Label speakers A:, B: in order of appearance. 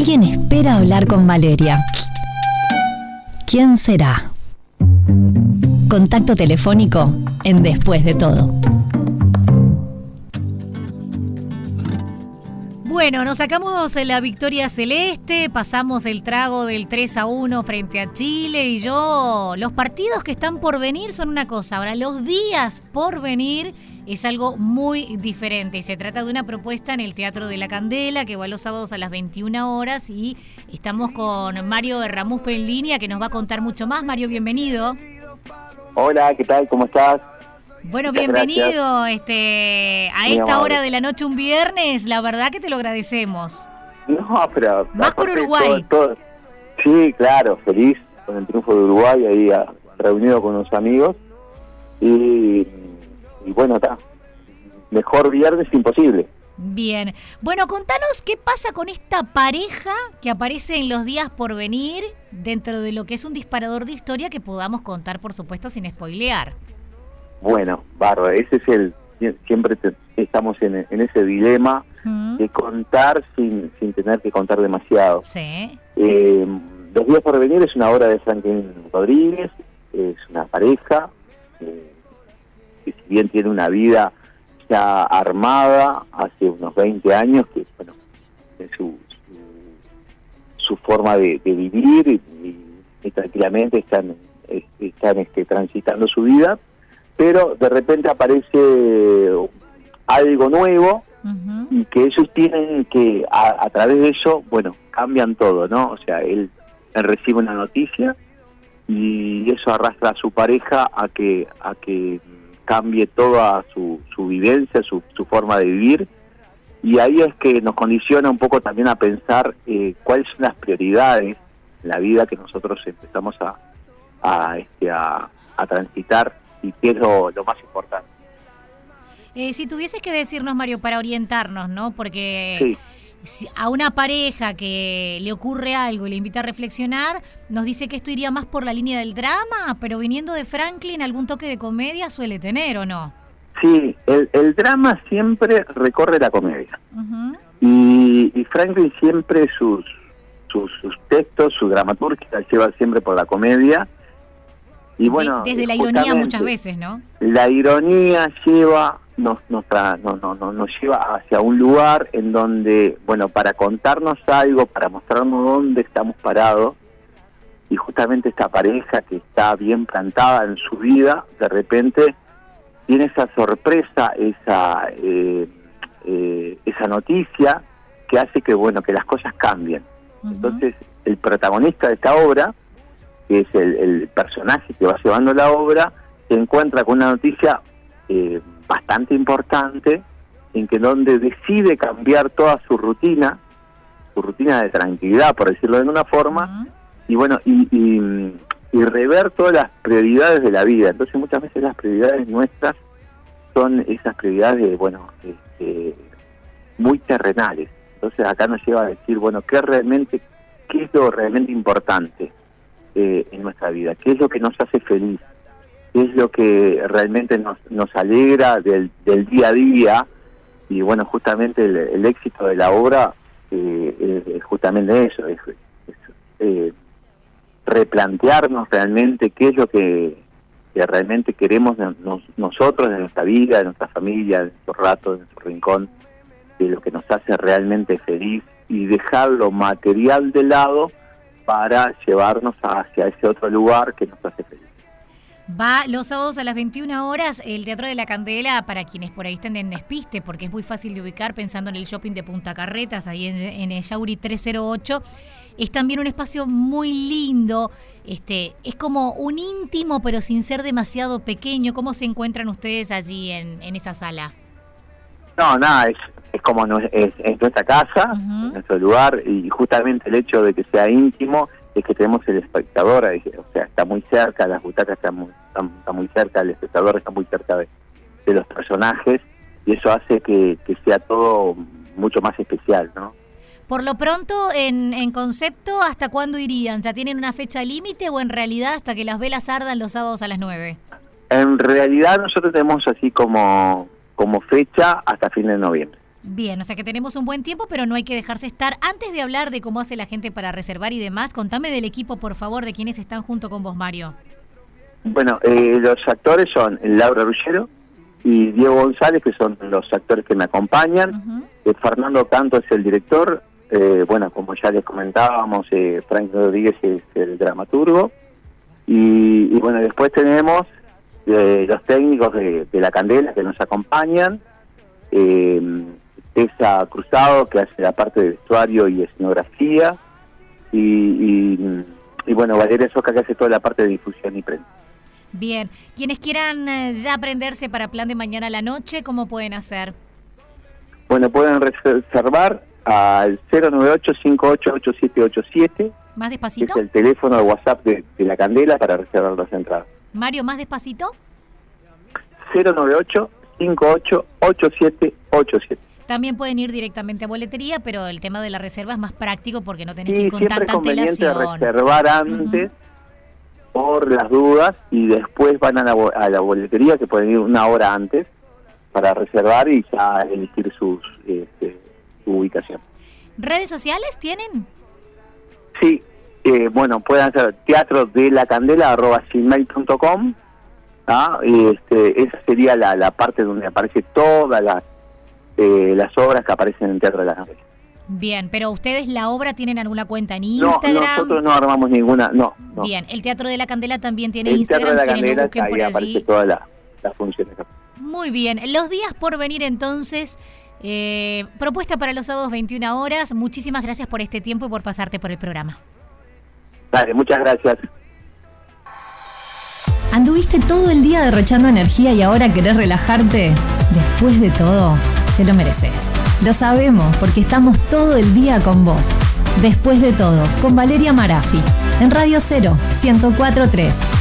A: Alguien espera hablar con Valeria. ¿Quién será? Contacto telefónico en Después de todo.
B: Bueno, nos sacamos la victoria celeste, pasamos el trago del 3 a 1 frente a Chile y yo, los partidos que están por venir son una cosa, ahora los días por venir es algo muy diferente y se trata de una propuesta en el Teatro de la Candela que va los sábados a las 21 horas y estamos con Mario Ramus en línea que nos va a contar mucho más. Mario, bienvenido.
C: Hola, ¿qué tal? ¿Cómo estás?
B: Bueno, bienvenido este, a esta hora de la noche un viernes. La verdad que te lo agradecemos.
C: No, pero...
B: Más con Uruguay.
C: sí, claro, feliz con el triunfo de Uruguay, ahí reunido con unos amigos. Y, y bueno, está. Mejor viernes imposible.
B: Bien. Bueno, contanos qué pasa con esta pareja que aparece en los días por venir dentro de lo que es un disparador de historia que podamos contar, por supuesto, sin spoilear.
C: Bueno, bárbaro, ese es el, siempre estamos en, ese dilema de contar sin, sin tener que contar demasiado.
B: Sí.
C: Eh, Los días por venir es una obra de Franklin Rodríguez, es una pareja eh, que si bien tiene una vida ya armada hace unos 20 años, que bueno, es su, su, forma de, vivir y, tranquilamente están, están este, transitando su vida, pero de repente aparece algo nuevo y que ellos tienen que, a, través de eso, bueno, cambian todo, ¿no? O sea, él, recibe una noticia y eso arrastra a su pareja a que, a que cambie toda su, su vivencia, su, su forma de vivir. Y ahí es que nos condiciona un poco también a pensar eh, cuáles son las prioridades en la vida que nosotros empezamos a, a, este, a transitar y que es lo, más importante.
B: Eh, si tuvieses que decirnos, Mario, para orientarnos, ¿no? Porque a una pareja que le ocurre algo y le invita a reflexionar, nos dice que esto iría más por la línea del drama, pero viniendo de Franklin, algún toque de comedia suele tener, ¿o no?
C: Sí, el, drama siempre recorre la comedia. y, Franklin siempre sus, sus, sus textos, su dramaturgia lleva siempre por la comedia y bueno,
B: desde la ironía muchas veces, ¿no?
C: La ironía lleva nos, nos, nos, nos, lleva hacia un lugar en donde, bueno, para contarnos algo, para mostrarnos dónde estamos parados, y justamente esta pareja que está bien plantada en su vida, de repente tiene esa sorpresa, esa, eh, eh, esa noticia que hace que, bueno, que las cosas cambien. Entonces, el protagonista de esta obra que es el, personaje que va llevando la obra, se encuentra con una noticia eh, bastante importante en que donde decide cambiar toda su rutina, su rutina de tranquilidad, por decirlo de alguna forma, y bueno, y, y, rever todas las prioridades de la vida. Entonces muchas veces las prioridades nuestras son esas prioridades, bueno, este, muy terrenales. Entonces acá nos lleva a decir, bueno, ¿qué realmente, qué es lo realmente importante? Eh, en nuestra vida, qué es lo que nos hace feliz, qué es lo que realmente nos, nos alegra del, del día a día. Y bueno, justamente el, éxito de la obra eh, es justamente eso, es, eh, replantearnos realmente qué es lo que, realmente queremos nosotros en nuestra vida, en nuestra familia, en nuestro rato, en nuestro rincón, de lo que nos hace realmente feliz y dejar lo material de lado para llevarnos hacia ese otro lugar que nos hace feliz.
B: Va los sábados a las 21 horas el Teatro de la Candela para quienes por ahí estén en despiste, porque es muy fácil de ubicar pensando en el shopping de Punta Carretas, ahí en, en el Yauri 308. Es también un espacio muy lindo, este, es como un íntimo pero sin ser demasiado pequeño. ¿Cómo se encuentran ustedes allí en, en esa sala?
C: No, nada, es es como es, nuestra casa, nuestro lugar, y justamente el hecho de que sea íntimo es que tenemos el espectador, o sea, está muy cerca, las butacas están muy, muy cerca, el espectador está muy cerca de, los personajes, y eso hace que, sea todo mucho más especial, ¿no?
B: Por lo pronto, en, en concepto, ¿hasta cuándo irían? ¿Ya tienen una fecha límite o en realidad hasta que las velas ardan los sábados a las 9?
C: En realidad nosotros tenemos así como, como fecha hasta fin de noviembre.
B: Bien, o sea que tenemos un buen tiempo, pero no hay que dejarse estar. Antes de hablar de cómo hace la gente para reservar y demás, contame del equipo, por favor, de quienes están junto con vos, Mario.
C: Bueno, eh, los actores son Laura Ruggero y Diego González, que son los actores que me acompañan. Eh, Fernando Canto es el director. Eh, bueno, como ya les comentábamos, eh, Frank Rodríguez es el dramaturgo. Y, bueno, después tenemos los técnicos de, La Candela que nos acompañan. Tessa Cruzado, que hace la parte de vestuario y escenografía. Y, y bueno, Valeria Soca, que hace toda la parte de difusión y prensa.
B: Bien, quienes quieran eh, ya aprenderse para plan de mañana a la noche, ¿cómo pueden hacer?
C: Bueno, pueden reservar al 098-588787.
B: ¿Más despacito?
C: es el teléfono de WhatsApp de, la Candela para reservar las entradas.
B: Mario, ¿más despacito?
C: 098-588787.
B: También pueden ir directamente a boletería, pero el tema de la reserva es más práctico porque no tenés que ir con tanta antelación.
C: reservar antes por las dudas y después van a la, boletería que pueden ir una hora antes para reservar y ya elegir sus, este, su ubicación.
B: ¿Redes sociales tienen?
C: Sí, eh, bueno, pueden hacer teatro de la candela arroba gmail.com ¿ah? y este, esa sería la, la parte donde aparece todas las, eh, las obras que aparecen en el Teatro de la Candela.
B: Bien, pero ustedes la obra tienen alguna cuenta en Instagram.
C: No, nosotros no armamos ninguna, no,
B: Bien, el Teatro de la Candela también tiene
C: el
B: Instagram.
C: Teatro de la Candela, ahí aparece todas las la funciones.
B: Muy bien, los días por venir entonces. Eh, propuesta para los sábados 21 horas. Muchísimas gracias por este tiempo y por pasarte por el programa.
C: Dale, muchas gracias.
A: ¿Anduviste todo el día derrochando energía y ahora querés relajarte? Después de todo, te lo mereces. Lo sabemos porque estamos todo el día con vos. Después de todo, con Valeria Marafi, en Radio 0, 1043.